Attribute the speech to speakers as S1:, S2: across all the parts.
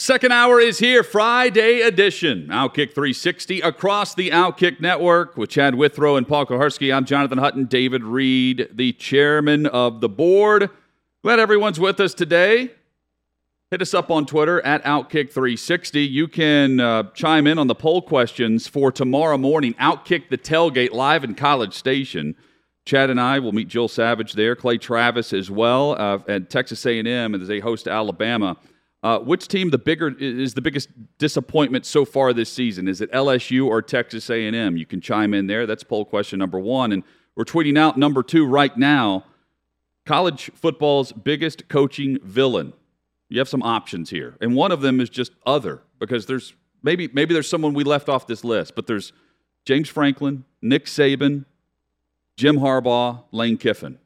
S1: Second hour is here, Friday edition. Outkick 360 across the Outkick network with Chad Withrow and Paul Kuharsky. I'm Jonathan Hutton, David Reed, the chairman of the board. Glad everyone's with us today. Hit us up on Twitter at Outkick 360. You can uh, chime in on the poll questions for tomorrow morning. Outkick the tailgate live in College Station. Chad and I will meet Jill Savage there, Clay Travis as well, uh, at Texas A&M as they host Alabama. Uh, which team the bigger is the biggest disappointment so far this season? Is it LSU or Texas A&M? You can chime in there. That's poll question number one, and we're tweeting out number two right now. College football's biggest coaching villain. You have some options here, and one of them is just other because there's maybe maybe there's someone we left off this list, but there's James Franklin, Nick Saban, Jim Harbaugh, Lane Kiffin.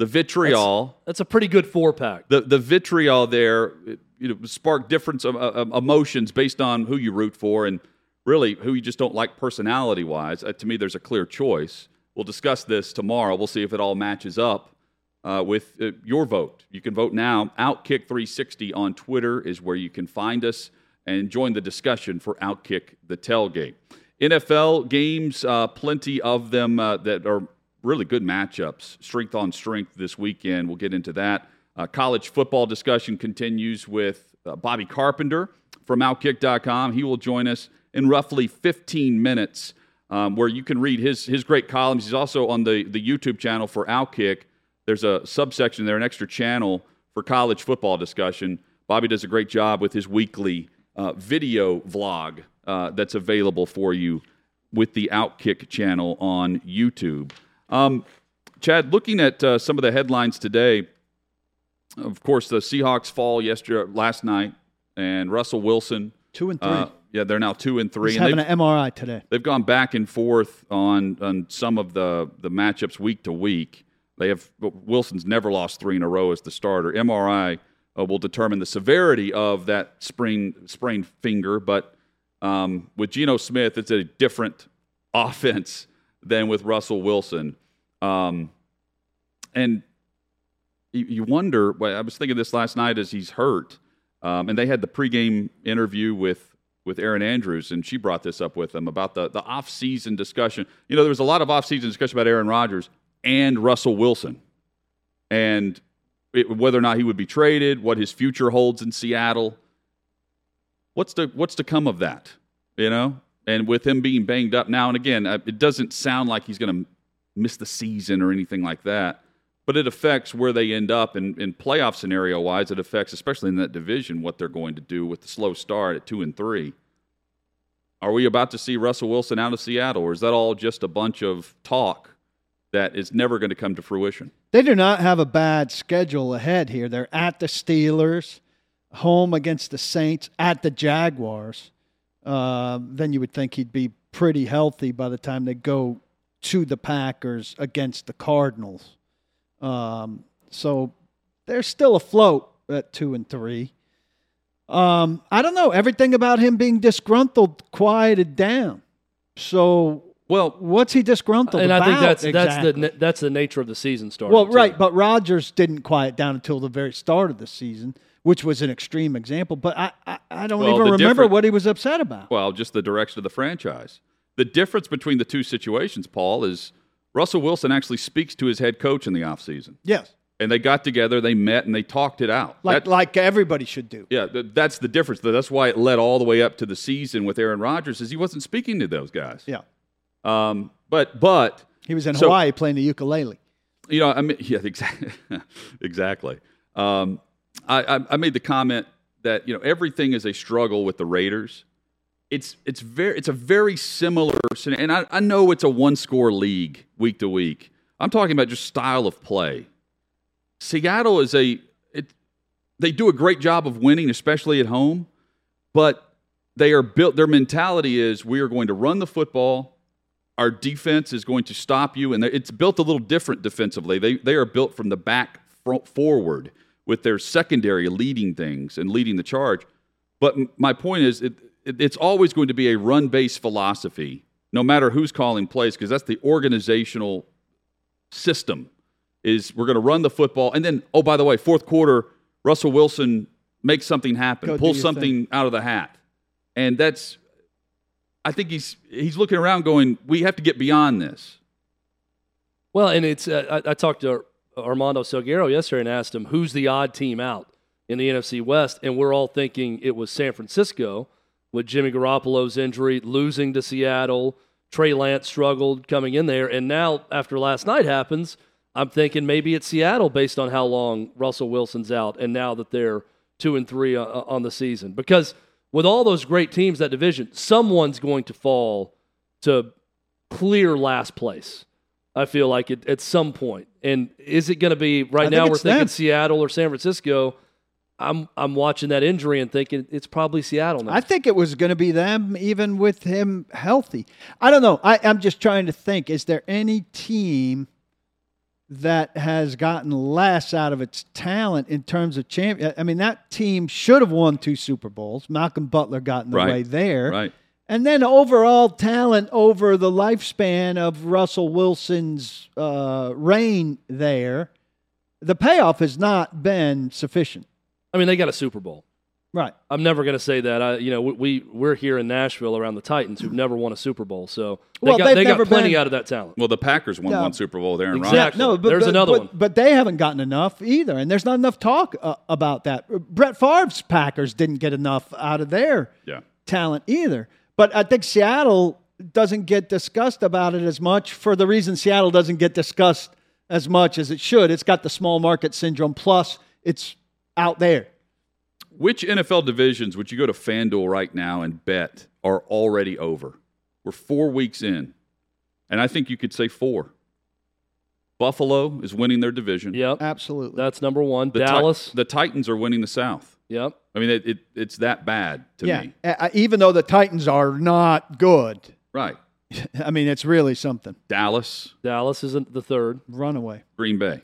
S1: The vitriol
S2: That's, that's a pretty good four pack.
S1: the the vitriol there you know spark different uh, emotions based on who you root for and really who you just don't like personality wise uh, to me there's a clear choice. We'll discuss this tomorrow. We'll see if it all matches up uh, with uh, your vote. You can vote now. Outkick 360 on twitter is where you can find us and join the discussion for outkick the tailgate. Nfl games uh, plenty of them uh, that are really good matchups, strength on strength this weekend. We'll get into that. Uh, college football discussion continues with uh, Bobby Carpenter from Outkick.com. He will join us in roughly 15 minutes, um, where you can read his his great columns. He's also on the the YouTube channel for Outkick. There's a subsection there, an extra channel for college football discussion. Bobby does a great job with his weekly uh, video vlog uh, that's available for you with the Outkick channel on YouTube. Um, Chad, looking at uh, some of the headlines today, of course, the Seahawks fall yesterday, last night, and Russell Wilson.
S3: Two and three.
S1: Uh, yeah, they're now two and three.
S3: He's
S1: and
S3: having
S1: they've,
S3: an MRI today.
S1: they've gone back and forth on on some of the the matchups week to week. They have Wilson's never lost three in a row as the starter. MRI uh, will determine the severity of that sprain sprained finger, but um, with Geno Smith, it's a different offense than with Russell Wilson. Um, and you, wonder. Well, I was thinking this last night as he's hurt, um, and they had the pregame interview with with Erin Andrews, and she brought this up with him about the the off season discussion. You know, there was a lot of off season discussion about Aaron Rodgers and Russell Wilson, and it, whether or not he would be traded, what his future holds in Seattle. What's the what's to come of that? You know, and with him being banged up now and again, uh, it doesn't sound like he's going to miss the season or anything like that. But it affects where they end up in, in playoff scenario wise. It affects, especially in that division, what they're going to do with the slow start at two and three. Are we about to see Russell Wilson out of Seattle, or is that all just a bunch of talk that is never going to come to fruition?
S3: They do not have a bad schedule ahead here. They're at the Steelers, home against the Saints, at the Jaguars. Uh, then you would think he'd be pretty healthy by the time they go to the Packers against the Cardinals. Um, so they're still afloat at two and three. Um, I don't know. Everything about him being disgruntled quieted down. So,
S1: Well,
S3: what's he disgruntled about?
S2: and
S3: about?
S2: I think that's that's the that's the nature of the season starting.
S3: Well,
S2: too.
S3: right, but Rodgers didn't quiet down until the very start of the season, which was an extreme example. But I, I, I don't
S1: Well,
S3: even remember what he was upset about.
S1: Well, just the direction of the franchise. The difference between the two situations, Paul, is Russell Wilson actually speaks to his head coach in the offseason.
S3: Yes,
S1: And they got together, they met, and they talked it out.
S3: like
S1: That-
S3: like everybody should do.
S1: yeah, th- that's the difference. That's why it led all the way up to the season with Aaron Rodgers, is he wasn't speaking to those guys.
S3: Yeah,
S1: Um, but but
S3: he was in
S1: So-
S3: Hawaii playing the ukulele.
S1: you know, I mean, yeah, exactly, exactly. Um, I, I, made the comment that you know everything is a struggle with the Raiders. It's it's very it's a very similar, and I, I know it's a one score league week to week. I'm talking about just style of play. Seattle is a it, they do a great job of winning, especially at home, but they are built. Their mentality is we are going to run the football. Our defense is going to stop you, and it's built a little different defensively. They they are built from the back forward with their secondary leading things and leading the charge. But my point is, it, it, it's always going to be a run based philosophy, no matter who's calling plays, because that's the organizational system. Is we're going to run the football, and then oh by the way, fourth quarter, Russell Wilson makes something happen,
S3: Go do
S1: pulls something
S3: thing.
S1: out of the hat, and that's. I think he's he's looking around, going, "We have to get beyond this."
S2: Well, and it's uh, I, I talked to Armando Salguero yesterday and asked him who's the odd team out in the NFC West, and we're all thinking it was San Francisco with Jimmy Garoppolo's injury, losing to Seattle. Trey Lance struggled coming in there, and now after last night happens, I'm thinking maybe it's Seattle based on how long Russell Wilson's out, and now that they're two and three uh, on the season. Because with all those great teams that division, someone's going to fall to clear last place. I feel like it, at some point. And is it going to be right
S3: I
S2: now?
S3: think
S2: We're thinking
S3: them.
S2: Seattle or San Francisco. I'm I'm watching that injury and thinking it's probably Seattle now.
S3: I think it was going to be them, even with him healthy. I don't know. I, I'm just trying to think: is there any team that has gotten less out of its talent in terms of champion? I mean, that team should have won two Super Bowls. Malcolm Butler got in the
S1: Right.
S3: way there,
S1: Right.
S3: And then overall talent over the lifespan of Russell Wilson's uh, reign there. The payoff has not been sufficient.
S2: I mean, they got a Super Bowl.
S3: Right.
S2: I'm never going to say that. I, you know, we, we we're here in Nashville around the Titans who've never won a Super Bowl, so they
S3: Well,
S2: got
S3: they've
S2: they got
S3: never
S2: plenty
S3: been-
S2: out of that talent.
S1: Well, the Packers won
S3: No.
S1: one Super Bowl with Aaron
S2: Exactly.
S1: Rodgers.
S3: No, but,
S2: There's
S3: but-
S2: another
S3: but-
S2: one.
S3: But they haven't gotten enough either, and there's not enough talk uh, about that. Brett Favre's Packers didn't get enough out of their
S1: Yeah.
S3: talent either. But I think Seattle doesn't get discussed about it as much for the reason Seattle doesn't get discussed as much as it should. It's got the small market syndrome, plus it's out there.
S1: Which NFL divisions would you go to FanDuel right now and bet are already over? We're four weeks in, and I think you could say four. Buffalo is winning their division.
S2: Yep,
S3: Absolutely.
S2: that's number one.
S1: The Ti-
S2: Dallas.
S1: the Titans are winning the South.
S2: Yep.
S1: I mean, it, it, it's that bad to
S3: yeah.
S1: me.
S3: Uh, even though the Titans are not good,
S1: Right.
S3: I mean, it's really something.
S1: Dallas,
S2: Dallas isn't the third.
S3: Runaway.
S1: Green Bay.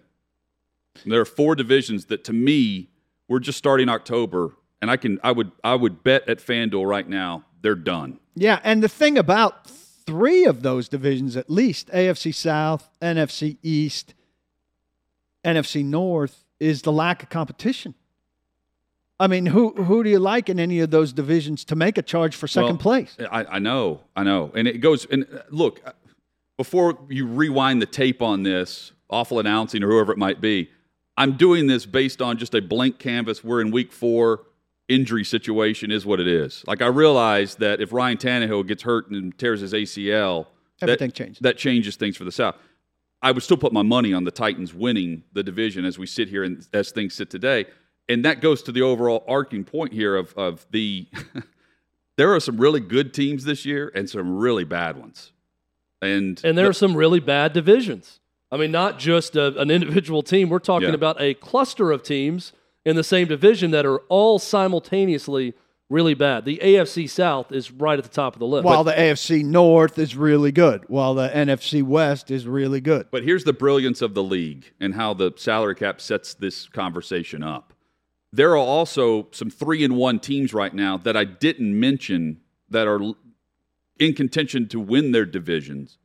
S1: There are four divisions that, to me, we're just starting October, and I can I would I would bet at FanDuel right now they're done.
S3: Yeah, and the thing about three of those divisions, at least AFC South, NFC East, NFC North, is the lack of competition. I mean, who who do you like in any of those divisions to make a charge for second
S1: Well,
S3: place?
S1: I, I know, I know, and it goes. And uh, look, uh, before you rewind the tape on this, awful announcing or whoever it might be, I'm doing this based on just a blank canvas. We're in week four. Injury situation is what it is. Like I realize that if Ryan Tannehill gets hurt and tears his ACL, that-
S3: Everything changes.
S1: That changes things for the South. I would still put my money on the Titans winning the division as we sit here and as things sit today. And that goes to the overall arcing point here of of the there are some really good teams this year and some really bad ones. And
S2: And there are some really bad divisions. I mean, not just a, an individual team. We're talking
S1: Yeah.
S2: about a cluster of teams in the same division that are all simultaneously really bad. The AFC South is right at the top of the list.
S3: While the AFC North is really good, while the NFC West is really good.
S1: But here's the brilliance of the league and how the salary cap sets this conversation up. There are also some three and one teams right now that I didn't mention that are in contention to win their divisions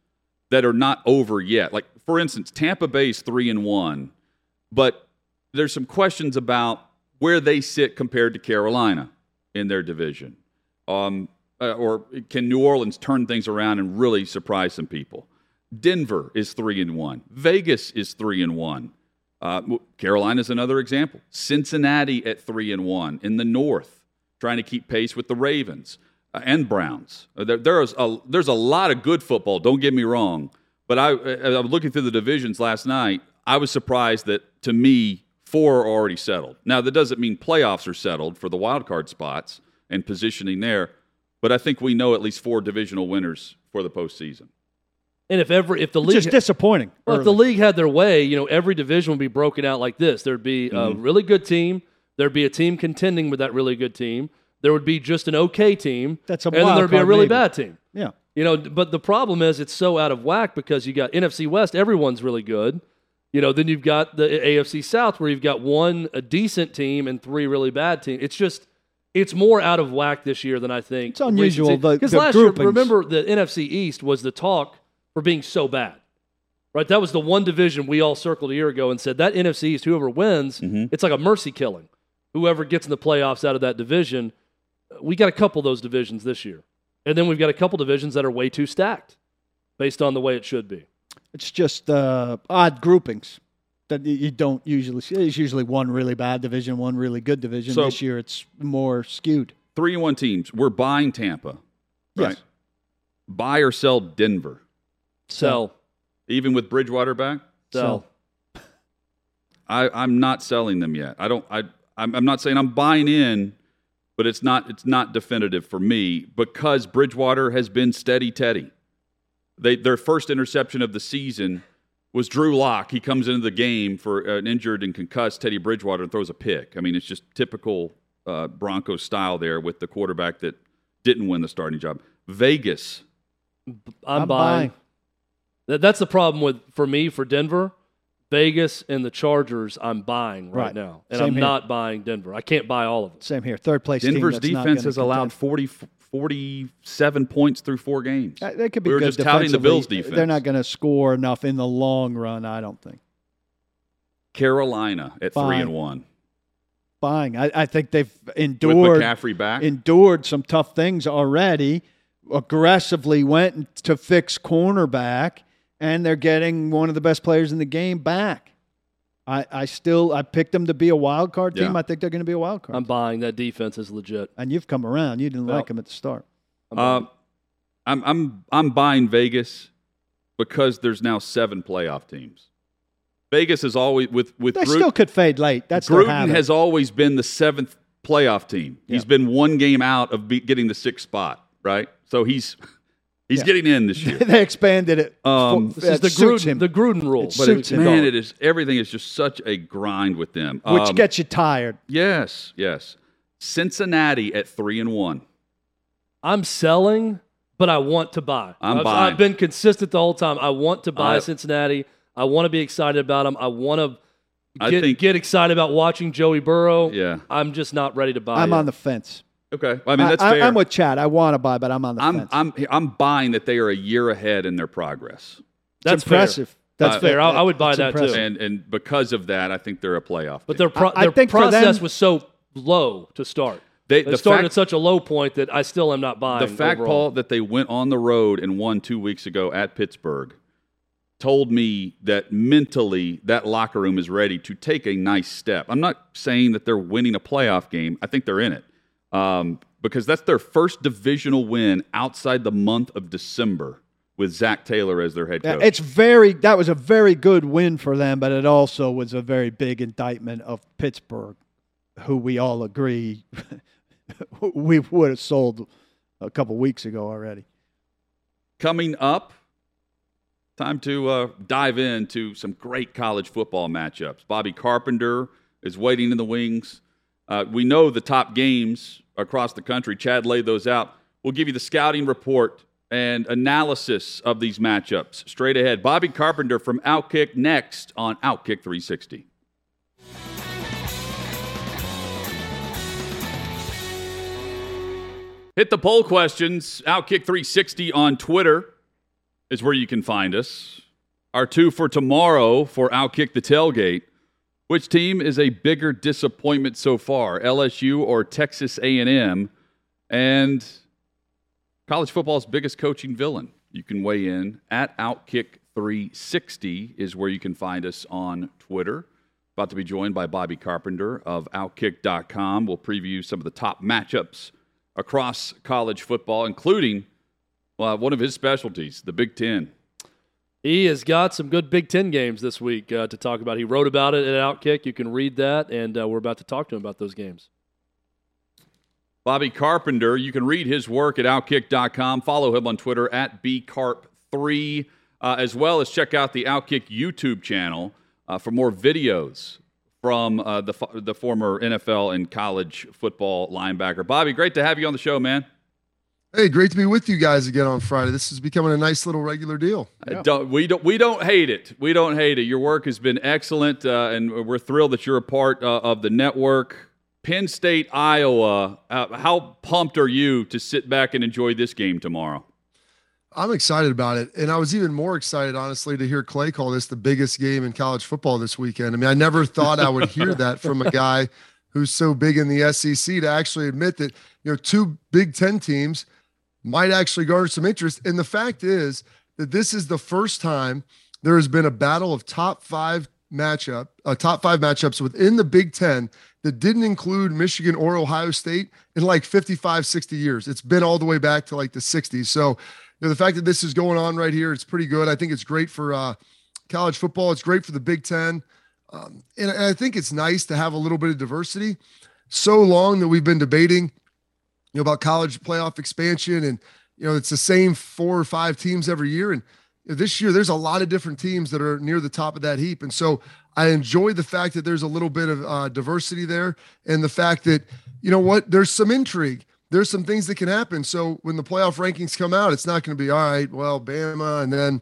S1: that are not over yet. Like for instance, Tampa Bay's three and one, but there's some questions about where they sit compared to Carolina in their division. Um, uh, or can New Orleans turn things around and really surprise some people? Denver is three and one. Vegas is three and one. Uh, Carolina's another example. Cincinnati at three and one in the North, trying to keep pace with the Ravens uh, and Browns. Uh, there, there is a, there's a lot of good football. Don't get me wrong, but I, as I was looking through the divisions last night. I was surprised that to me four are already settled. Now that doesn't mean playoffs are settled for the wild card spots and positioning there, but I think we know at least four divisional winners for the postseason.
S2: And if every if the
S3: It's
S2: league
S3: just disappointing.
S2: well, if the league had their way, you know, every division would be broken out like this. There'd be a
S3: Mm-hmm.
S2: really good team. There'd be a team contending with that really good team. There would be just an okay team.
S3: That's a
S2: and then there'd be a really
S3: maybe.
S2: bad team.
S3: yeah.
S2: You know, but the problem is it's so out of whack because you got NFC West, everyone's really good. You know, then you've got the AFC South where you've got one a decent team and three really bad teams. It's just it's more out of whack this year than I think.
S3: It's unusual,
S2: Because last
S3: groupings.
S2: year, remember the NFC East was the talk for being so bad. Right? That was the one division we all circled a year ago and said that NFC East, whoever wins, it's like a mercy killing. Whoever gets in the playoffs out of that division, we got a couple of those divisions this year. And then we've got a couple divisions that are way too stacked based on the way it should be.
S3: It's just uh, odd groupings that you don't usually see. It's usually one really bad division, one really good division.
S1: So-
S3: this year, it's more skewed.
S1: Three and one teams. We're buying Tampa. Right.
S3: Yes.
S1: Buy or sell Denver,
S2: Sell.
S1: even with Bridgewater back.
S2: Sell.
S1: I, I'm not selling them yet. I don't. I. I'm, I'm not saying I'm buying in, but it's not. It's not definitive for me because Bridgewater has been steady Teddy. They their first interception of the season was Drew Lock. He comes into the game for an injured and concussed Teddy Bridgewater and throws a pick. I mean, it's just typical uh, Broncos style there with the quarterback that didn't win the starting job. Vegas.
S2: I'm,
S3: I'm
S2: buying.
S3: buying.
S2: That, that's the problem with for me for Denver, Vegas, and the Chargers. I'm buying right,
S3: Right.
S2: now, and
S3: Same
S2: I'm
S3: here.
S2: not buying Denver. I can't buy all of them.
S3: Same here. Third place. team
S1: Denver's
S3: that's
S1: defense
S3: gonna
S1: has allowed
S3: contend.
S1: 40, 47 points through four games.
S3: Uh, They could be
S1: we were
S3: good
S1: just touting the Bills
S3: defensively.
S1: defense.
S3: They're not going to score enough in the long run. I don't think.
S1: Carolina at three and one
S3: Buying. I, I think they've endured
S1: McCaffrey back.
S3: endured some tough things already. Aggressively went to fix cornerback, and they're getting one of the best players in the game back. I, I still I picked them to be a wild card team.
S1: Yeah.
S3: I think they're going to be a wild card.
S2: I'm buying that defense is legit.
S3: and you've come around. You didn't
S2: Well,
S3: like them at the start.
S2: I'm buying.
S1: Uh, I'm I'm I'm buying Vegas because there's now seven playoff teams. Vegas is always with with
S3: They
S1: Gruden,
S3: still could fade late. That's their
S1: Gruden has always been the seventh playoff team. He's
S3: Yeah.
S1: been one game out of be, getting the sixth spot, right? So he's he's
S3: Yeah.
S1: getting in this year.
S3: they expanded it.
S1: Um,
S3: for-
S2: this is the
S3: suits
S2: Gruden,
S3: him,
S2: the Gruden rule.
S3: It
S1: But
S3: suits
S1: it,
S3: him.
S1: man, it is everything is just such a grind with them.
S3: which
S1: Um,
S3: gets you tired.
S1: yes, yes. Cincinnati at three and one.
S2: I'm selling, but I want to buy.
S1: I'm
S2: I've,
S1: buying.
S2: I've been consistent the whole time. I want to buy
S1: I-
S2: Cincinnati. I want to be excited about them. I want to
S1: I
S2: get,
S1: think-
S2: get excited about watching Joey Burrow.
S1: Yeah.
S2: I'm just not ready to buy.
S3: I'm
S2: yet.
S3: on the fence.
S1: Okay, I mean that's
S3: I,
S1: fair.
S3: am with Chad. I want to buy, but I'm on the
S1: I'm,
S3: fence.
S1: I'm I'm buying that they are a year ahead in their progress,
S2: That's
S3: It's impressive.
S2: Fair. That's
S1: Uh,
S2: fair. I, I would buy
S3: That's
S2: that too.
S1: and and because of that, I think they're a playoff.
S2: But
S1: team.
S2: their pro-
S3: I- I
S2: their
S3: think
S2: process
S3: them-
S2: was so low to start.
S1: They-
S2: They
S1: the
S2: started
S1: fact-
S2: at such a low point that I still am not buying.
S1: the fact,
S2: overall.
S1: Paul, that they went on the road and won two weeks ago at Pittsburgh told me that mentally that locker room is ready to take a nice step. I'm not saying that they're winning a playoff game. I think they're in it um, because that's their first divisional win outside the month of December with Zac Taylor as their head coach.
S3: it's very that was a very good win for them, but it also was a very big indictment of Pittsburgh, who we all agree we would have sold a couple weeks ago already.
S1: Coming up, time to uh, dive into some great college football matchups. Bobby Carpenter is waiting in the wings. Uh, we know the top games across the country. Chad laid those out. We'll give you the scouting report and analysis of these matchups straight ahead. Bobby Carpenter from Outkick next on Outkick 360. Hit the poll questions. Outkick 360 on Twitter is where you can find us. Our two for tomorrow for Outkick the Tailgate. Which team is a bigger disappointment so far, LSU or Texas A&M? And college football's biggest coaching villain. You can weigh in at Outkick 360 is where you can find us on Twitter. About to be joined by Bobby Carpenter of Outkick.com. We'll preview some of the top matchups across college football, including one of his specialties, the Big Ten.
S2: He has got some good Big Ten games this week uh, to talk about. He wrote about it at Outkick. You can read that, and uh, we're about to talk to him about those games.
S1: Bobby Carpenter, you can read his work at Outkick.com. Follow him on Twitter at BCarp3. uh, as well as check out the Outkick YouTube channel uh, for more videos from uh, the, the former NFL and college football linebacker. Bobby, great to have you on the show, man.
S4: Hey, great to be with you guys again on Friday. This is becoming a nice little regular deal.
S1: Yeah. Don't, we don't we don't hate it. We don't hate it. Your work has been excellent, uh, and we're thrilled that you're a part uh, of the network. Penn State, Iowa. Uh, how pumped are you to sit back and enjoy this game tomorrow?
S4: I'm excited about it. And I was even more excited, honestly, to hear Clay call this the biggest game in college football this weekend. I mean, I never thought I would hear that from a guy who's so big in the SEC to actually admit that, you know, two Big Ten teams might actually garner some interest. And the fact is that this is the first time there has been a battle of top five matchup, uh, top five matchups within the Big Ten that didn't include Michigan or Ohio State in like 55, 60 years. It's been all the way back to like the 60s. So, know, the fact that this is going on right here, it's pretty good. I think it's great for uh, college football. It's great for the Big Ten. Um, and, and I think it's nice to have a little bit of diversity. So long that we've been debating, you know, about college playoff expansion, and you know, it's the same four or five teams every year. And this year, there's a lot of different teams that are near the top of that heap. And so I enjoy the fact that there's a little bit of uh, diversity there, and the fact that you know what, there's some intrigue there's some things that can happen. So when the playoff rankings come out, it's not going to be all right. Well, Bama and then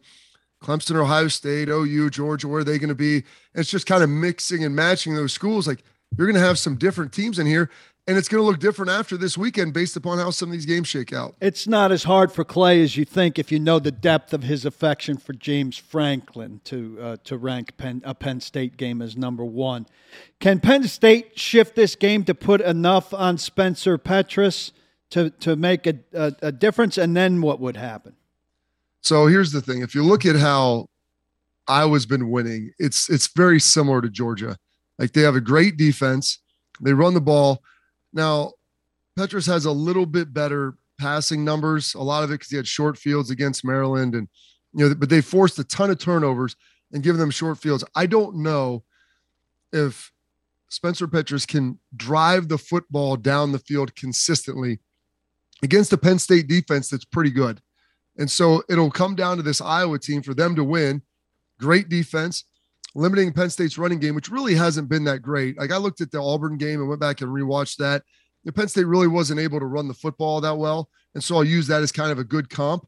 S4: Clemson, Ohio State, OU, Georgia, where are they going to be? And it's just kind of mixing and matching those schools. Like you're going to have some different teams in here, and it's going to look different after this weekend based upon how some of these games shake out.
S3: It's not as hard for Clay as you think if you know the depth of his affection for James Franklin to uh, to rank Penn, a Penn State game as number one. Can Penn State shift this game to put enough on Spencer Petras? to to make a, a, a difference, and then what would happen?
S4: So here's the thing: if you look at how Iowa's been winning, it's it's very similar to Georgia. Like they have a great defense, they run the ball. Now, Petras has a little bit better passing numbers. A lot of it because he had short fields against Maryland, and you know, but they forced a ton of turnovers and given them short fields. I don't know if Spencer Petras can drive the football down the field consistently against a Penn State defense that's pretty good. And so it'll come down to this Iowa team for them to win. Great defense, limiting Penn State's running game, which really hasn't been that great. Like I looked at the Auburn game and went back and rewatched that. The Penn State really wasn't able to run the football that well. And so I'll use that as kind of a good comp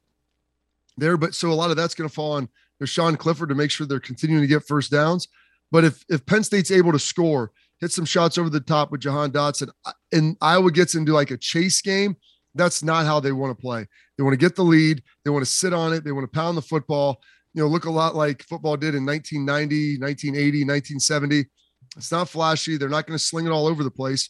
S4: there. But so a lot of that's going to fall on Sean Clifford to make sure they're continuing to get first downs. But if if Penn State's able to score, hit some shots over the top with Jahan Dotson, and Iowa gets into like a chase game, that's not how they want to play. They want to get the lead. They want to sit on it. They want to pound the football. You know, look a lot like football did in 1990, 1980, 1970. It's not flashy. They're not going to sling it all over the place.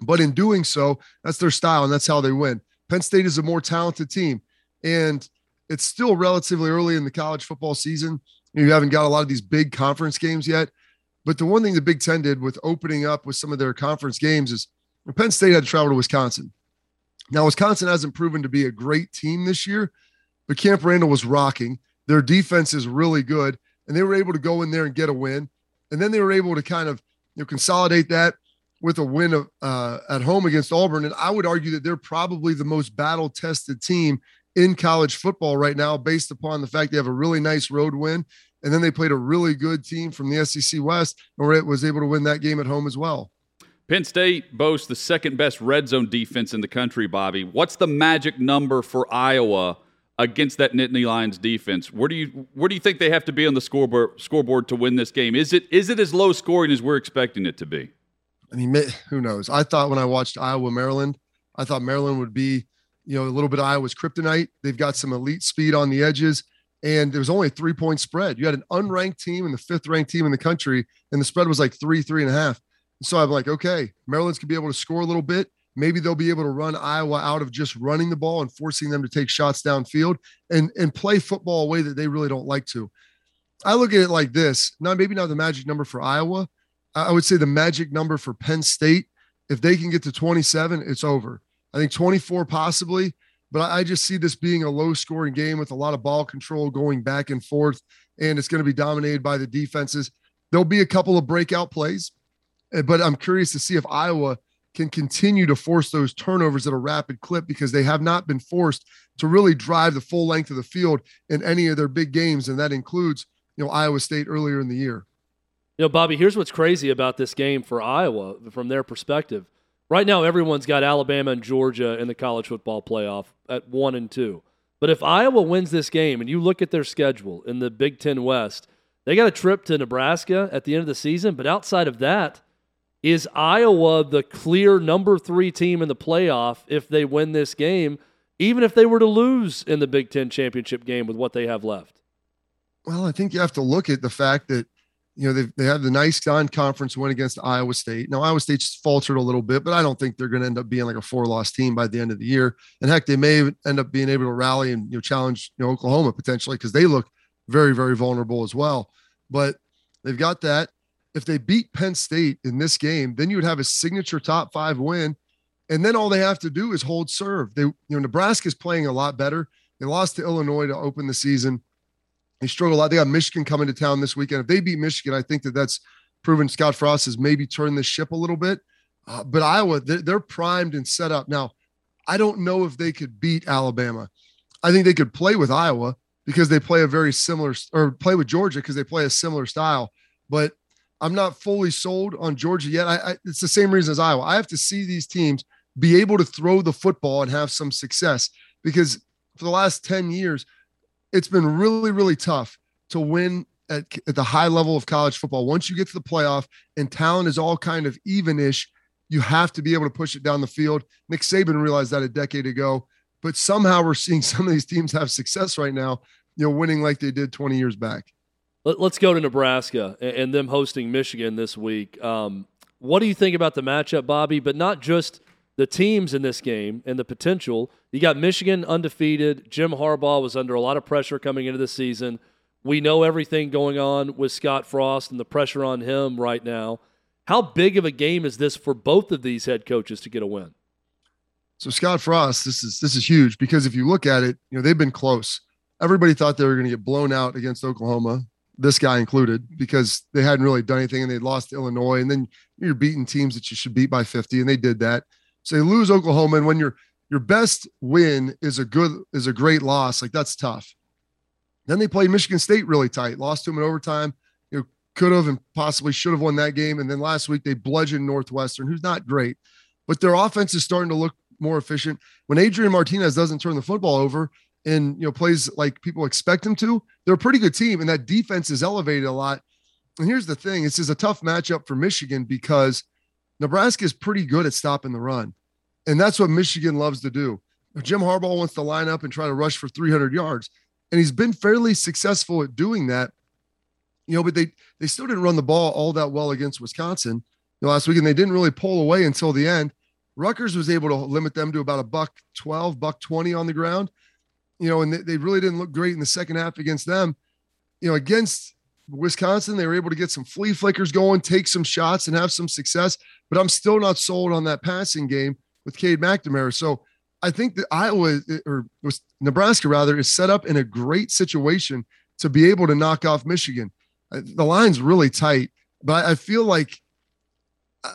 S4: But in doing so, that's their style and that's how they win. Penn State is a more talented team. And it's still relatively early in the college football season. You haven't got a lot of these big conference games yet. But the one thing the Big Ten did with opening up with some of their conference games is Penn State had to travel to Wisconsin. Now, Wisconsin hasn't proven to be a great team this year, but Camp Randall was rocking. Their defense is really good, and they were able to go in there and get a win. And then they were able to kind of you know consolidate that with a win of, uh, at home against Auburn. And I would argue that they're probably the most battle tested team in college football right now, based upon the fact they have a really nice road win. And then they played a really good team from the SEC West, and it was able to win that game at home as well.
S1: Penn State boasts the second best red zone defense in the country, Bobby. What's the magic number for Iowa against that Nittany Lions defense? Where do you where do you think they have to be on the scoreboard scoreboard to win this game? Is it is it as low scoring as we're expecting it to be?
S4: I mean, who knows? I thought when I watched Iowa Maryland, I thought Maryland would be, you know, a little bit of Iowa's kryptonite. They've got some elite speed on the edges, and there was only a three point spread. You had an unranked team and the fifth ranked team in the country, and the spread was like three, three and a half. So I'm like, okay, Maryland's gonna be able to score a little bit. Maybe they'll be able to run Iowa out of just running the ball and forcing them to take shots downfield and and play football a way that they really don't like to. I look at it like this. Now, maybe not the magic number for Iowa. I would say the magic number for Penn State. If they can get to 27, it's over. I think 24 possibly, but I just see this being a low scoring game with a lot of ball control going back and forth, and it's going to be dominated by the defenses. There'll be a couple of breakout plays, Eh, but I'm curious to see if Iowa can continue to force those turnovers at a rapid clip because they have not been forced to really drive the full length of the field in any of their big games. And that includes, you know, Iowa State earlier in the year.
S2: You know, Bobby, here's what's crazy about this game for Iowa from their perspective. Right now, everyone's got Alabama and Georgia in the college football playoff at one and two. But if Iowa wins this game and you look at their schedule in the Big Ten West, they got a trip to Nebraska at the end of the season. But outside of that, is Iowa the clear number three team in the playoff if they win this game, even if they were to lose in the Big Ten championship game with what they have left?
S4: Well, I think you have to look at the fact that you know they they had the nice non-conference win against Iowa State. Now Iowa State's faltered a little bit, but I don't think they're going to end up being like a four-loss team by the end of the year. And heck, they may end up being able to rally and you know challenge you know Oklahoma potentially because they look very very vulnerable as well. But they've got that if they beat Penn State in this game, then you would have a signature top five win. And then all they have to do is hold serve. They, you know, Nebraska's playing a lot better. They lost to Illinois to open the season. They struggle a lot. They got Michigan coming to town this weekend. If they beat Michigan, I think that that's proven Scott Frost has maybe turned the ship a little bit. Uh, but Iowa, they're, they're primed and set up. Now, I don't know if they could beat Alabama. I think they could play with Iowa because they play a very similar, or play with Georgia because they play a similar style. But I'm not fully sold on Georgia yet. I, I, it's the same reason as Iowa. I have to see these teams be able to throw the football and have some success because for the last 10 years, it's been really, really tough to win at, at the high level of college football. Once you get to the playoff and talent is all kind of evenish, you have to be able to push it down the field. Nick Saban realized that a decade ago, but somehow we're seeing some of these teams have success right now, you know, winning like they did 20 years back.
S2: Let, us go to Nebraska and, and, them hosting Michigan this week. Um, what do you think about the matchup, Bobby? But not just the teams in this game and the potential. You got Michigan undefeated. Jim Harbaugh was under a lot of pressure coming into the season. We know everything going on with Scott Frost and the pressure on him right now. How big of a game is this for both of these head coaches to get a win?
S4: So Scott Frost, this is this is huge because if you look at it, you know they've been close. Everybody thought they were going to get blown out against Oklahoma this guy included, because they hadn't really done anything and they'd lost Illinois. And then you're beating teams that you should beat by 50, and they did that. So they lose Oklahoma. And when your your best win is a good is a great loss, like that's tough. Then they played Michigan State really tight, lost to them in overtime. You know, could have and possibly should have won that game. And then last week they bludgeoned Northwestern, who's not great, but their offense is starting to look more efficient. When Adrian Martinez doesn't turn the football over, and you know plays like people expect him to, they're a pretty good team, and that defense is elevated a lot. And here's the thing: this is a tough matchup for Michigan because Nebraska is pretty good at stopping the run, and that's what Michigan loves to do. Jim Harbaugh wants to line up and try to rush for 300 yards, and he's been fairly successful at doing that. You know, but they they still didn't run the ball all that well against Wisconsin last week, and they didn't really pull away until the end. Rutgers was able to limit them to about a buck 12, buck 20 on the ground you know, and they, really didn't look great in the second half against them. You know, against Wisconsin, they were able to get some flea flickers going, take some shots, and have some success. But I'm still not sold on that passing game with Cade McNamara. So I think that Iowa or was Nebraska rather is set up in a great situation to be able to knock off Michigan. Uh, the line's really tight, but I feel like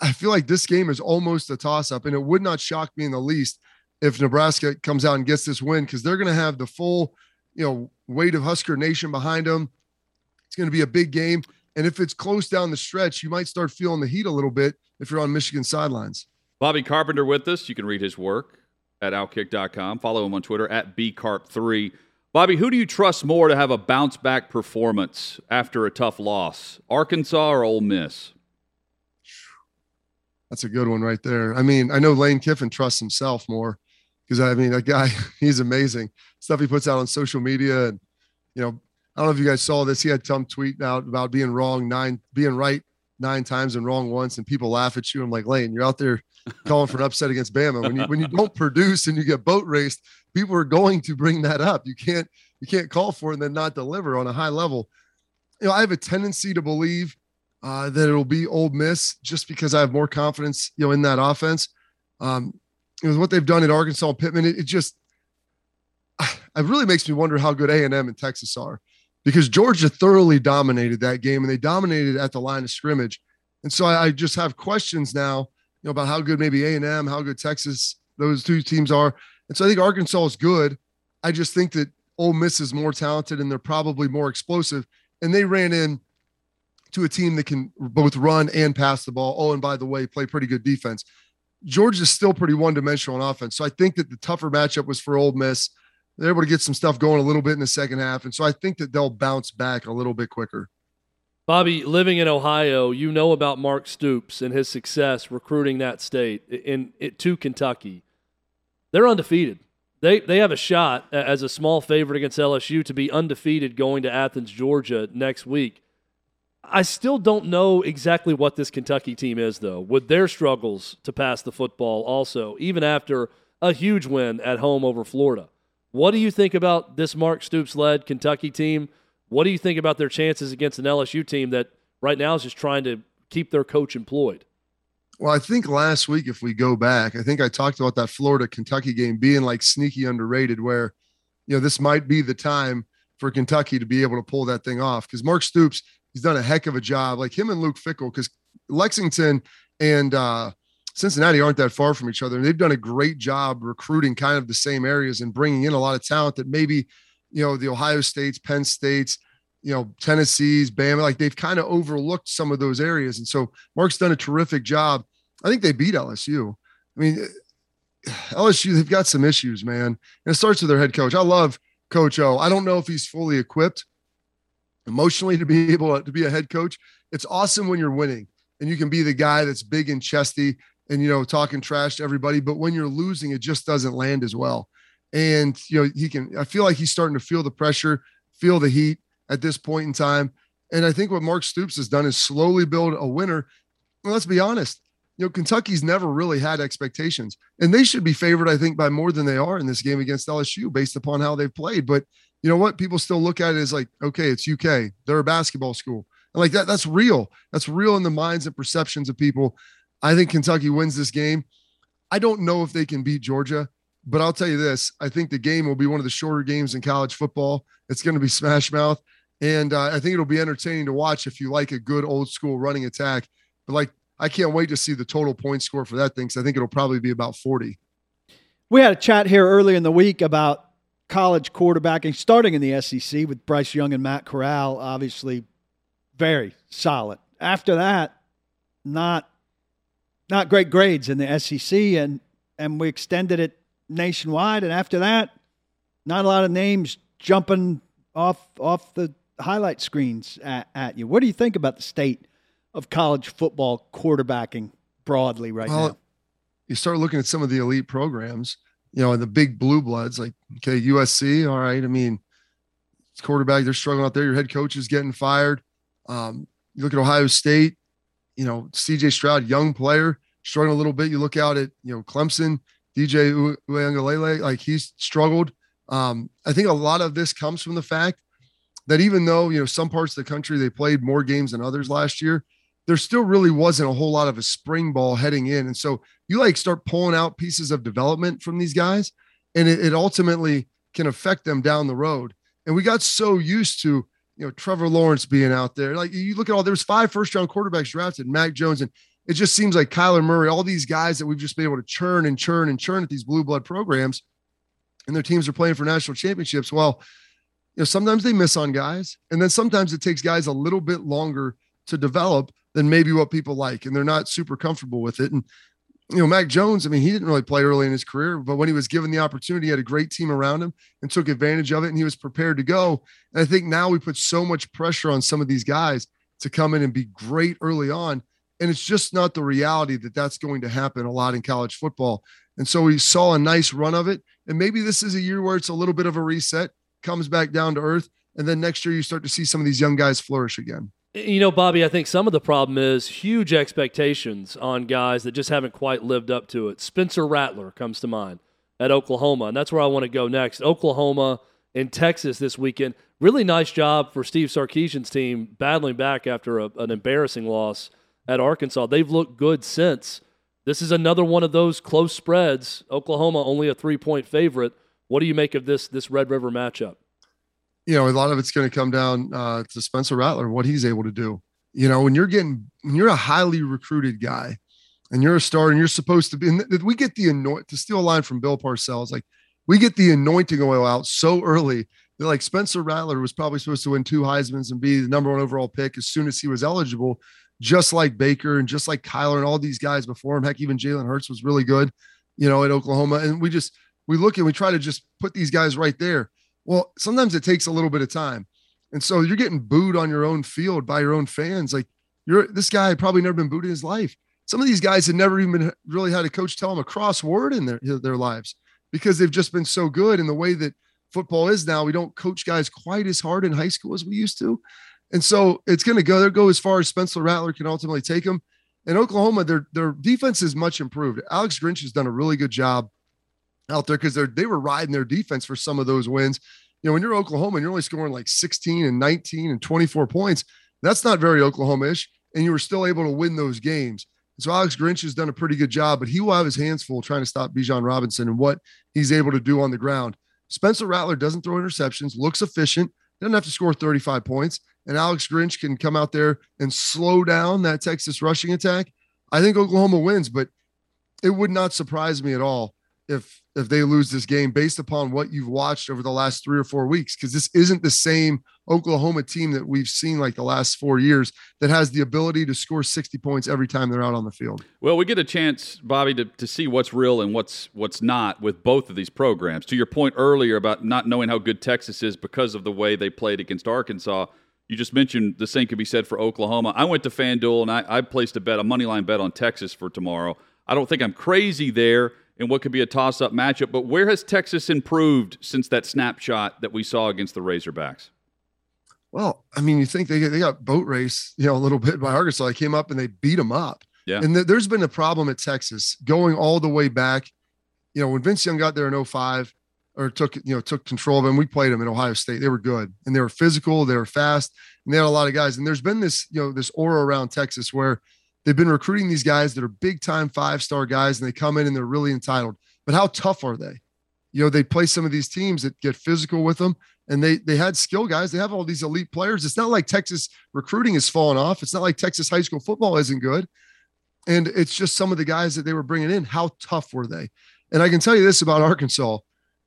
S4: I feel like this game is almost a toss up, and it would not shock me in the least if Nebraska comes out and gets this win because they're going to have the full, you know, weight of Husker Nation behind them. It's going to be a big game, and if it's close down the stretch, you might start feeling the heat a little bit if you're on Michigan sidelines.
S1: Bobby Carpenter with us. You can read his work at outkick.com. Follow him on Twitter at bcarp3. Bobby, who do you trust more to have a bounce back performance after a tough loss, Arkansas or Ole Miss?
S4: That's a good one right there. I mean, I know Lane Kiffin trusts himself more because I mean, that guy, he's amazing. Stuff he puts out on social media, and you know, I don't know if you guys saw this. He had some tweet out about being wrong nine, being right nine times and wrong once, and people laugh at you. I'm like, Lane, you're out there calling for an upset against Bama. When you when you don't produce and you get boat raced, people are going to bring that up. You can't you can't call for it and then not deliver on a high level. You know, I have a tendency to believe uh, that it'll be Ole Miss just because I have more confidence, you know, in that offense. Um, what they've done at Arkansas Pittman, it, it just it really makes me wonder how good A&M and Texas are because Georgia thoroughly dominated that game and they dominated at the line of scrimmage. And so I, I just have questions now, you know, about how good maybe A and M, how good Texas, those two teams are. And so I think Arkansas is good. I just think that Ole Miss is more talented and they're probably more explosive. And they ran in to a team that can both run and pass the ball. Oh, and by the way, play pretty good defense. Georgia's still pretty one dimensional on offense. So I think that the tougher matchup was for Ole Miss. They're able to get some stuff going a little bit in the second half. And so I think that they'll bounce back a little bit quicker.
S2: Bobby, living in Ohio, you know about Mark Stoops and his success recruiting that state in, in to Kentucky. They're undefeated. They they have a shot as a small favorite against LSU to be undefeated going to Athens, Georgia next week. I still don't know exactly what this Kentucky team is, though, with their struggles to pass the football, also, even after a huge win at home over Florida. What do you think about this Mark Stoops led Kentucky team? What do you think about their chances against an LSU team that right now is just trying to keep their coach employed?
S4: Well, I think last week, if we go back, I think I talked about that Florida Kentucky game being like sneaky underrated, where, you know, this might be the time for Kentucky to be able to pull that thing off. Because Mark Stoops, he's done a heck of a job, like him and Luke Fickell, because Lexington and uh, Cincinnati aren't that far from each other. And they've done a great job recruiting kind of the same areas and bringing in a lot of talent that maybe, you know, the Ohio States, Penn States, you know, Tennessee's, Bama, like they've kind of overlooked some of those areas. And so Mark's done a terrific job. I think they beat LSU. I mean, LSU, they've got some issues, man. And it starts with their head coach. I love Coach O. I don't know if he's fully equipped emotionally to be able to be a head coach. It's awesome when you're winning and you can be the guy that's big and chesty and you know talking trash to everybody but when you're losing it just doesn't land as well. And you know he can i feel like he's starting to feel the pressure feel the heat at this point in time. And i think what mark stoops has done is slowly build a winner. Let's be honest you know kentucky's never really had expectations and they should be favored i think by more than they are in this game against lsu based upon how they've played. But you know what people still look at it as like okay it's uk they're a basketball school and like that that's real that's real in the minds and perceptions of people I think Kentucky wins this game. I don't know if they can beat Georgia, but I'll tell you this: I think the game will be one of the shorter games in college football. It's going to be smash mouth, and uh, I think it'll be entertaining to watch if you like a good old school running attack. But like, I can't wait to see the total point score for that thing because I think it'll probably be about forty.
S3: We had a chat here earlier in the week about college quarterbacking, starting in the SEC with Bryce Young and Matt Corral. Obviously, very solid. After that, not not great grades in the SEC, and and we extended it nationwide. And after that, not a lot of names jumping off off the highlight screens at, at you. What do you think about the state of college football quarterbacking broadly right well, now?
S4: You start looking at some of the elite programs, you know, and the big blue bloods like okay, USC. All right, I mean, quarterback they're struggling out there. Your head coach is getting fired. Um, you look at Ohio State you know, CJ Stroud, young player, struggling a little bit. You look out at, you know, Clemson, DJ Uiagalelei, like he's struggled. Um, I think a lot of this comes from the fact that even though, you know, some parts of the country they played more games than others last year, there still really wasn't a whole lot of a spring ball heading in. And so you like start pulling out pieces of development from these guys, and it, it ultimately can affect them down the road. And we got so used to, you know, Trevor Lawrence being out there. Like you look at all there's five first round quarterbacks drafted, Mac Jones, and it just seems like Kyler Murray, all these guys that we've just been able to churn and churn and churn at these blue blood programs, and their teams are playing for national championships. Well, you know, sometimes they miss on guys, and then sometimes it takes guys a little bit longer to develop than maybe what people like, and they're not super comfortable with it. And you know, Mac Jones, I mean, he didn't really play early in his career, but when he was given the opportunity, he had a great team around him and took advantage of it, and he was prepared to go. And I think now we put so much pressure on some of these guys to come in and be great early on. And it's just not the reality that that's going to happen a lot in college football. And so we saw a nice run of it. And maybe this is a year where it's a little bit of a reset, comes back down to earth. And then next year, you start to see some of these young guys flourish again.
S2: You know, Bobby, I think some of the problem is huge expectations on guys that just haven't quite lived up to it. Spencer Rattler comes to mind at Oklahoma, and that's where I want to go next. Oklahoma and Texas this weekend. Really nice job for Steve Sarkisian's team battling back after a, an embarrassing loss at Arkansas. They've looked good since. This is another one of those close spreads. Oklahoma only a three point favorite. What do you make of this this Red River matchup?
S4: You know, a lot of it's going to come down uh, to Spencer Rattler, what he's able to do. You know, when you're getting, when you're a highly recruited guy and you're a star and you're supposed to be, and we get the anoint to steal a line from Bill Parcells, like we get the anointing oil out so early that like Spencer Rattler was probably supposed to win two Heisman's and be the number one overall pick as soon as he was eligible, just like Baker and just like Kyler and all these guys before him. Heck, even Jalen Hurts was really good, you know, at Oklahoma. And we just we look and we try to just put these guys right there. Well, sometimes it takes a little bit of time. And so you're getting booed on your own field by your own fans. Like you're this guy had probably never been booed in his life. Some of these guys had never even really had a coach tell them a cross word in their their lives because they've just been so good in the way that football is now. We don't coach guys quite as hard in high school as we used to. And so it's going to go there, go as far as Spencer Rattler can ultimately take them. In Oklahoma, their their defense is much improved. Alex Grinch has done a really good job out there because they were riding their defense for some of those wins. You know, when you're Oklahoma and you're only scoring like 16 and 19 and 24 points, that's not very Oklahoma-ish, and you were still able to win those games. So Alex Grinch has done a pretty good job, but he will have his hands full trying to stop Bijan Robinson and what he's able to do on the ground. Spencer Rattler doesn't throw interceptions, looks efficient, doesn't have to score 35 points, and Alex Grinch can come out there and slow down that Texas rushing attack. I think Oklahoma wins, but it would not surprise me at all if if they lose this game based upon what you've watched over the last three or four weeks because this isn't the same Oklahoma team that we've seen like the last four years that has the ability to score 60 points every time they're out on the field.
S1: Well, we get a chance, Bobby, to, to see what's real and what's what's not with both of these programs. To your point earlier about not knowing how good Texas is because of the way they played against Arkansas, you just mentioned the same could be said for Oklahoma. I went to FanDuel and I, I placed a bet, a money line bet on Texas for tomorrow. I don't think I'm crazy there in what could be a toss up matchup. But where has Texas improved since that snapshot that we saw against the Razorbacks?
S4: Well, I mean, you think they, they got boat race, you know, a little bit by Arkansas. They came up and they beat them up.
S1: Yeah.
S4: And th- there's been a problem at Texas going all the way back. You know, when Vince Young got there in 05 or took, you know, took control of them, we played them in Ohio State. They were good and they were physical, they were fast, and they had a lot of guys. And there's been this, you know, this aura around Texas where They've been recruiting these guys that are big time five star guys and they come in and they're really entitled. But how tough are they? You know, they play some of these teams that get physical with them and they they had skill guys. They have all these elite players. It's not like Texas recruiting has fallen off. It's not like Texas high school football isn't good. And it's just some of the guys that they were bringing in. How tough were they? And I can tell you this about Arkansas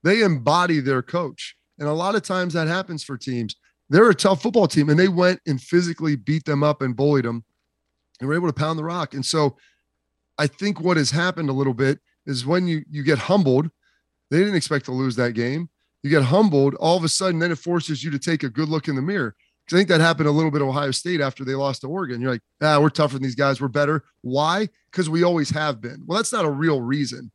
S4: they embody their coach. And a lot of times that happens for teams. They're a tough football team and they went and physically beat them up and bullied them and we're able to pound the rock. And so I think what has happened a little bit is when you you get humbled, they didn't expect to lose that game. You get humbled, all of a sudden, then it forces you to take a good look in the mirror. I think that happened a little bit Ohio State after they lost to Oregon. You're like, ah, we're tougher than these guys. We're better. Why? Because we always have been. Well, that's not a real reason.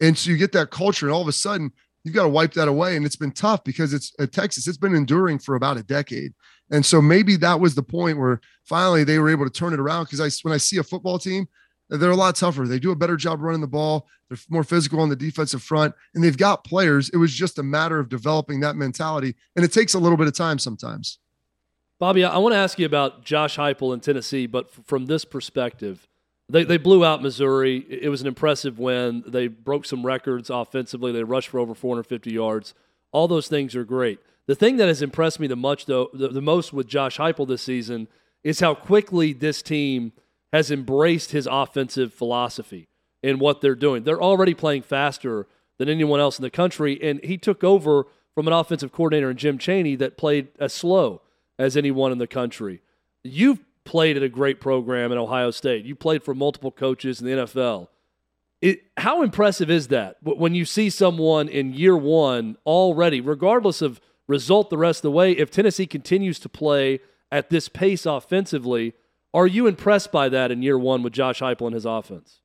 S4: And so you get that culture, and all of a sudden, you've got to wipe that away. And it's been tough because it's at Texas, it's been enduring for about a decade. And so maybe that was the point where finally they were able to turn it around. Because I, when I see a football team, they're a lot tougher. They do a better job running the ball. They're more physical on the defensive front, and they've got players. It was just a matter of developing that mentality, and it takes a little bit of time sometimes.
S2: Bobby, I want to ask you about Josh Heupel in Tennessee, but from this perspective, they, they blew out Missouri. It was an impressive win. They broke some records offensively. They rushed for over 450 yards. All those things are great. The thing that has impressed me the much though the, the most with Josh Heupel this season is how quickly this team has embraced his offensive philosophy and what they're doing. They're already playing faster than anyone else in the country, and he took over from an offensive coordinator in Jim Chaney that played as slow as anyone in the country. You've played at a great program at Ohio State. You played for multiple coaches in the NFL. It, how impressive is that when you see someone in year one already, regardless of result the rest of the way, if Tennessee continues to play at this pace offensively, are you impressed by that in year one with Josh Heupel and his offense?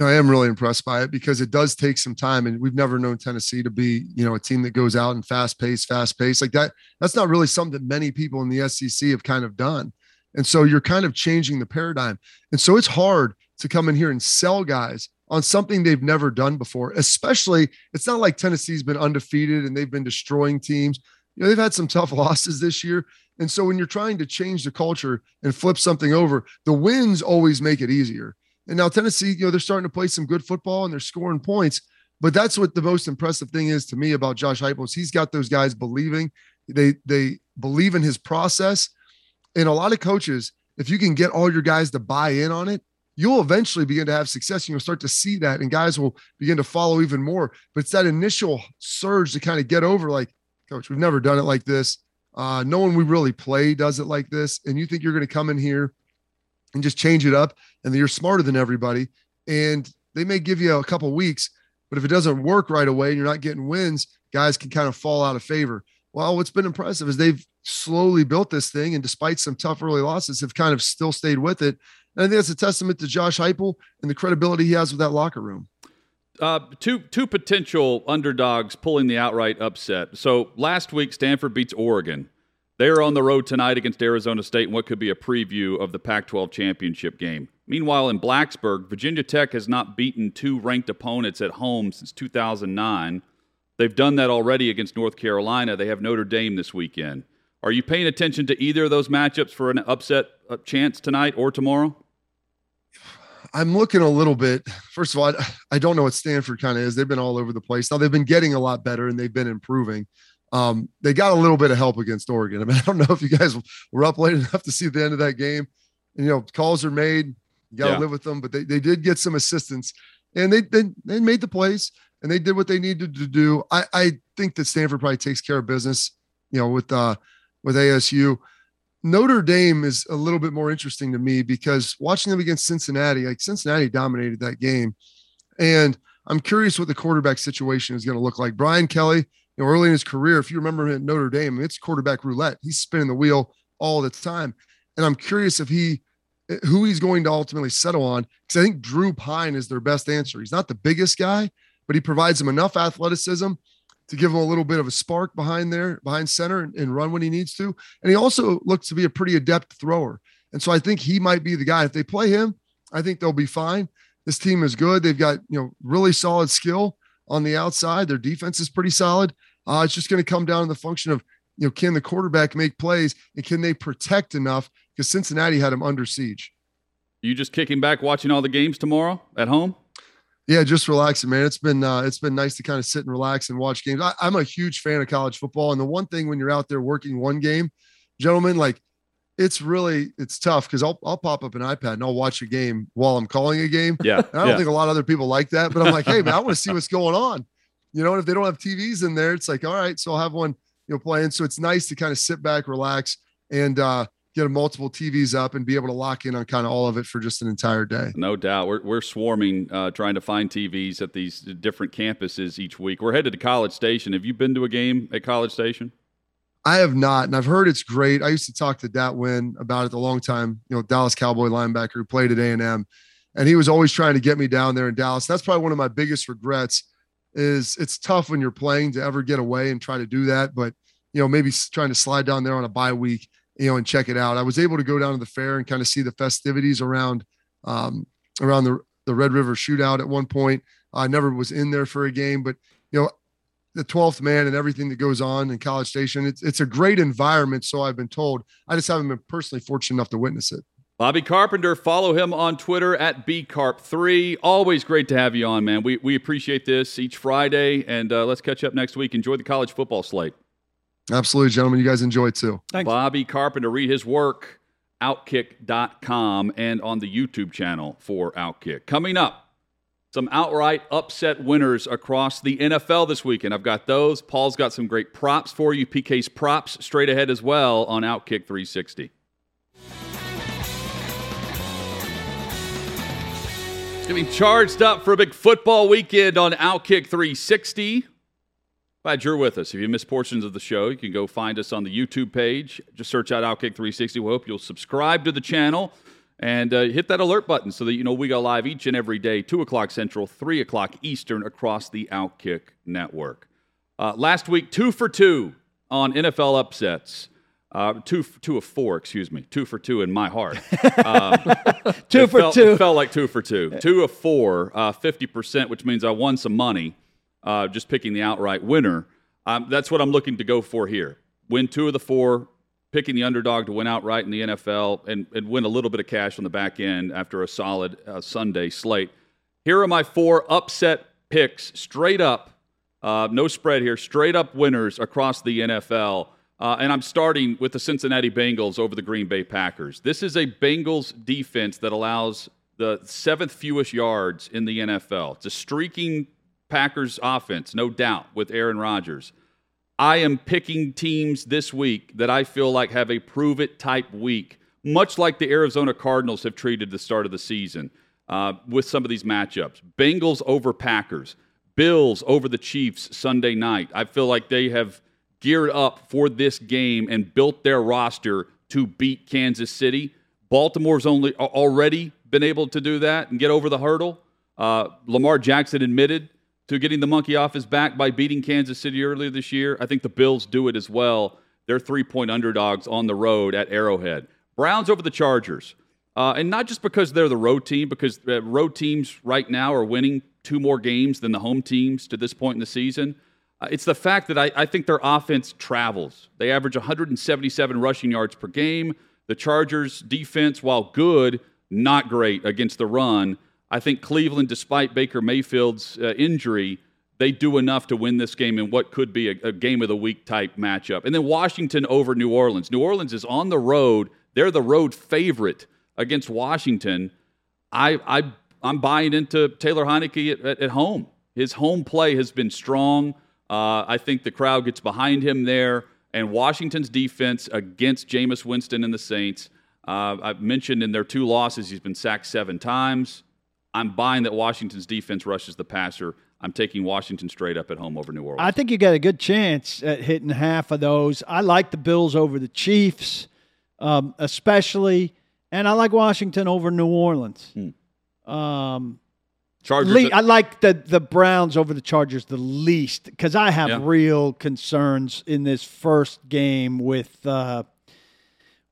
S4: I am really impressed by it because it does take some time, and we've never known Tennessee to be, you know, a team that goes out and fast pace, fast pace like that. That's not really something that many people in the SEC have kind of done. And so you're kind of changing the paradigm. And so it's hard to come in here and sell guys on something they've never done before, especially it's not like Tennessee's been undefeated and they've been destroying teams. You know, they've had some tough losses this year. And so when you're trying to change the culture and flip something over, the wins always make it easier. And now Tennessee, you know, they're starting to play some good football and they're scoring points. But that's what the most impressive thing is to me about Josh Heupel. He's got those guys believing. They they believe in his process and a lot of coaches, if you can get all your guys to buy in on it, you'll eventually begin to have success and you'll start to see that and guys will begin to follow even more. But it's that initial surge to kind of get over like coach we've never done it like this. Uh, no one we really play does it like this and you think you're going to come in here and just change it up and you're smarter than everybody and they may give you a couple weeks but if it doesn't work right away and you're not getting wins guys can kind of fall out of favor. Well what's been impressive is they've slowly built this thing and despite some tough early losses have kind of still stayed with it and I think that's a testament to Josh Heupel and the credibility he has with that locker room.
S1: Uh, two two potential underdogs pulling the outright upset. So last week, Stanford beats Oregon. They are on the road tonight against Arizona State in what could be a preview of the Pac 12 championship game. Meanwhile, in Blacksburg, Virginia Tech has not beaten two ranked opponents at home since 2009. They've done that already against North Carolina. They have Notre Dame this weekend. Are you paying attention to either of those matchups for an upset uh, chance tonight or tomorrow?
S4: I'm looking a little bit. First of all, I, I don't know what Stanford kind of is. They've been all over the place. Now they've been getting a lot better and they've been improving. Um, they got a little bit of help against Oregon. I mean, I don't know if you guys were up late enough to see the end of that game. And, you know, calls are made. You got to yeah. live with them, but they, they did get some assistance and they, they they made the plays and they did what they needed to do. I, I think that Stanford probably takes care of business, you know, with uh with ASU. Notre Dame is a little bit more interesting to me because watching them against Cincinnati, like Cincinnati dominated that game. And I'm curious what the quarterback situation is going to look like. Brian Kelly, you know, early in his career, if you remember him at Notre Dame, it's quarterback roulette. He's spinning the wheel all the time. And I'm curious if he, eh, who he's going to ultimately settle on. Because I think Drew Pyne is their best answer. He's not the biggest guy, but he provides them enough athleticism to give him a little bit of a spark behind there, behind center, and, and, run when he needs to. And he also looks to be a pretty adept thrower. And so I think he might be the guy. If they play him, I think they'll be fine. This team is good. They've got you know really solid skill on the outside. Their defense is pretty solid. Uh, it's just going to come down to the function of you know can the quarterback make plays and can they protect enough because Cincinnati had him under siege.
S1: You just kicking back watching all the games tomorrow at home?
S4: Yeah, just relaxing, man. It's been uh, it's been nice to kind of sit and relax and watch games. I, I'm a huge fan of college football, and the one thing when you're out there working one game, gentlemen, like it's really it's tough because I'll I'll pop up an iPad and I'll watch a game while I'm calling a game.
S1: Yeah,
S4: and I don't
S1: yeah.
S4: think a lot of other people like that, but I'm like, hey man, I want to see what's going on. You know, and if they don't have TVs in there, it's like, all right, so I'll have one, you know, playing. So it's nice to kind of sit back, relax, and uh, get multiple TVs up and be able to lock in on kind of all of it for just an entire day.
S1: No doubt. We're, we're swarming uh, trying to find TVs at these different campuses each week. We're headed to College Station. Have you been to a game at College Station?
S4: I have not, and I've heard it's great. I used to talk to Dat Nguyen about it a long time. You know, Dallas Cowboy linebacker who played at A and M, and he was always trying to get me down there in Dallas. That's probably one of my biggest regrets. Is it's tough when you're playing to ever get away and try to do that, but you know maybe trying to slide down there on a bye week you know, and check it out. I was able to go down to the fair and kind of see the festivities around um, around the the Red River Shootout at one point. I never was in there for a game, but you know, the 12th man and everything that goes on in College Station, it's it's a great environment. So I've been told. I just haven't been personally fortunate enough to witness it.
S1: Bobby Carpenter, follow him on Twitter at bcarp3. Always great to have you on, man. We we appreciate this each Friday, and uh, let's catch up next week. Enjoy the college football slate.
S4: Absolutely, gentlemen. You guys enjoy too.
S2: Thanks.
S1: Bobby Carpenter, read his work, outkick.com, and on the YouTube channel for Outkick. Coming up, some outright upset winners across the NFL this weekend. I've got those. Paul's got some great props for you. PK's props straight ahead as well on Outkick 360. Getting charged up for a big football weekend on Outkick 360. Glad you're with us. If you missed portions of the show, you can go find us on the YouTube page. Just search out Outkick 360. We hope you'll subscribe to the channel and uh, hit that alert button so that you know we go live each and every day, 2 o'clock Central, 3 o'clock Eastern, across the Outkick network. Uh, last week, two for two on NFL upsets. Uh, two, two of four, excuse me. Two for two in my heart. Um,
S3: two for
S1: felt,
S3: two.
S1: It felt like two for two. Two of four, uh, 50%, which means I won some money uh, just picking the outright winner. Um, that's what I'm looking to go for here. Win two of the four, picking the underdog to win outright in the NFL, and, and win a little bit of cash on the back end after a solid uh, Sunday slate. Here are my four upset picks, straight up, uh, no spread here, straight up winners across the NFL. Uh, and I'm starting with the Cincinnati Bengals over the Green Bay Packers. This is a Bengals defense that allows the seventh fewest yards in the NFL. It's a streaking Packers offense, no doubt, with Aaron Rodgers. I am picking teams this week that I feel like have a prove it type week, much like the Arizona Cardinals have treated the start of the season uh, with some of these matchups. Bengals over Packers, Bills over the Chiefs Sunday night. I feel like they have geared up for this game and built their roster to beat Kansas City. Baltimore's only already been able to do that and get over the hurdle. Uh, Lamar Jackson admitted to getting the monkey off his back by beating Kansas City earlier this year. I think the Bills do it as well. They're three point underdogs on the road at Arrowhead. Browns over the Chargers. Uh, and not just because they're the road team, because uh, road teams right now are winning two more games than the home teams to this point in the season. Uh, it's the fact that I, I, think their offense travels. They average 177 rushing yards per game. The Chargers' defense, while good, not great against the run. I think Cleveland, despite Baker Mayfield's uh, injury, they do enough to win this game in what could be a, a game of the week type matchup. And then Washington over New Orleans. New Orleans is on the road. They're the road favorite against Washington. I, I I'm buying into Taylor Heinicke at, at, at home. His home play has been strong. Uh, I think the crowd gets behind him there. And Washington's defense against Jameis Winston and the Saints. Uh, I've mentioned in their two losses, he's been sacked seven times. I'm buying that Washington's defense rushes the passer. I'm taking Washington straight up at home over New Orleans.
S3: I think you got a good chance at hitting half of those. I like the Bills over the Chiefs, um, especially, and I like Washington over New Orleans. Hmm. Um,
S1: Chargers.
S3: Le- I like the the Browns over the Chargers the least because I have
S1: Yeah.
S3: real concerns in this first game with uh,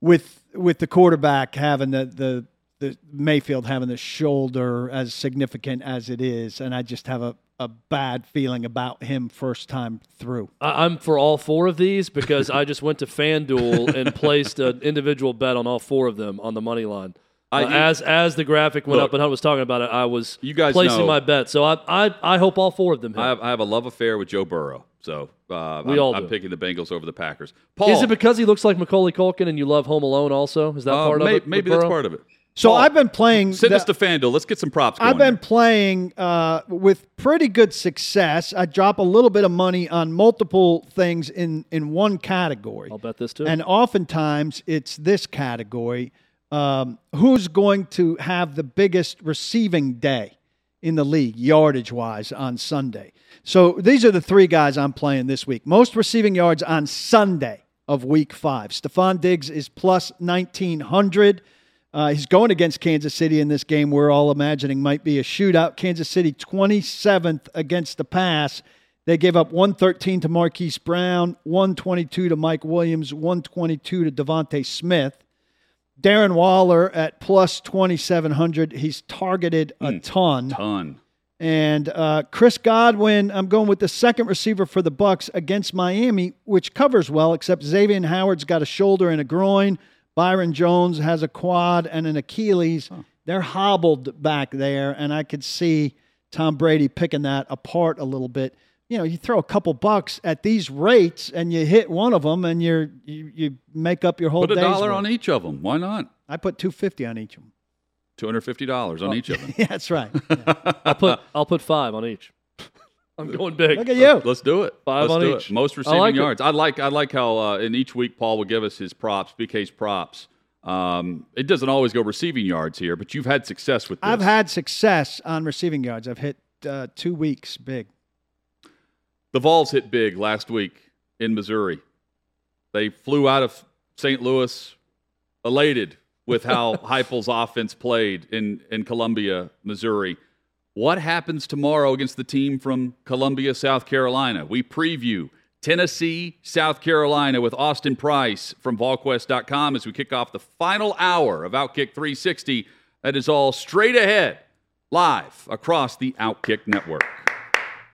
S3: with with the quarterback having the the the Mayfield having the shoulder as significant as it is, and I just have a, a bad feeling about him first time through.
S2: I, I'm for all four of these because I just went to FanDuel and placed an individual bet on all four of them on the money line.
S1: I-
S2: Uh, as as the graphic went
S1: Look,
S2: up and I was talking about it, I was
S1: You guys
S2: placing
S1: know-
S2: my bet. So I, I I hope all four of them hit.
S1: I have, I have a love affair with Joe Burrow, so uh,
S2: We
S1: I'm,
S2: all
S1: I'm picking the Bengals over the Packers. Paul,
S2: Is it because he looks like Macaulay Culkin and you love Home Alone also? Is that
S1: uh,
S2: part
S1: may-
S2: of it?
S1: Maybe that's
S2: Burrow?
S1: part of it.
S3: So
S1: Paul,
S3: I've been playing.
S1: Send
S3: the-
S1: us to FanDuel. Let's get some props. Going
S3: I've been
S1: here.
S3: playing uh, with pretty good success. I drop a little bit of money on multiple things in in one category.
S2: I'll bet this too.
S3: And oftentimes it's this category um, who's going to have the biggest receiving day in the league, yardage wise, on Sunday. So these are the three guys I'm playing this week. Most receiving yards on Sunday of week five. Stefon Diggs is plus 1,900. Uh, he's going against Kansas City in this game we're all imagining might be a shootout. Kansas City 27th against the pass. They gave up 113 to Marquise Brown, 122 to Mike Williams, 122 to DeVonta Smith. Darren Waller at plus 2,700. He's targeted a ton.
S1: ton.
S3: And uh, Chris Godwin, I'm going with the second receiver for the Bucs against Miami, which covers well, except Xavier Howard's got a shoulder and a groin. Byron Jones has a quad and an Achilles. They're hobbled back there, and I could see Tom Brady picking that apart a little bit. You know, you throw a couple bucks at these rates, and you hit one of them, and you're you, you make up your whole
S1: Put a
S3: day's
S1: dollar
S3: worth.
S1: on each of them. Why not?
S3: I put two fifty on each of them.
S1: Two hundred fifty dollars on oh, each of them.
S3: yeah, that's right. Yeah.
S2: I'll put I'll put five on each. I'm going big.
S3: Look at you.
S1: Let's do it.
S2: Five
S1: Let's
S2: on
S1: do
S2: each.
S1: It. Most
S2: I
S1: receiving
S2: like it.
S1: yards. I like. I like how uh, in each week Paul will give us his props, PK's props. Um, it doesn't always go receiving yards here, but you've had success with this.
S3: I've had success on receiving yards. I've hit uh, two weeks big.
S1: The Vols hit big last week in Missouri. They flew out of St. Louis elated with how Heupel's offense played in, in Columbia, Missouri. What happens tomorrow against the team from Columbia, South Carolina? We preview Tennessee, South Carolina with Austin Price from VolQuest.com as we kick off the final hour of Outkick 360. That is all straight ahead, live across the Outkick Network.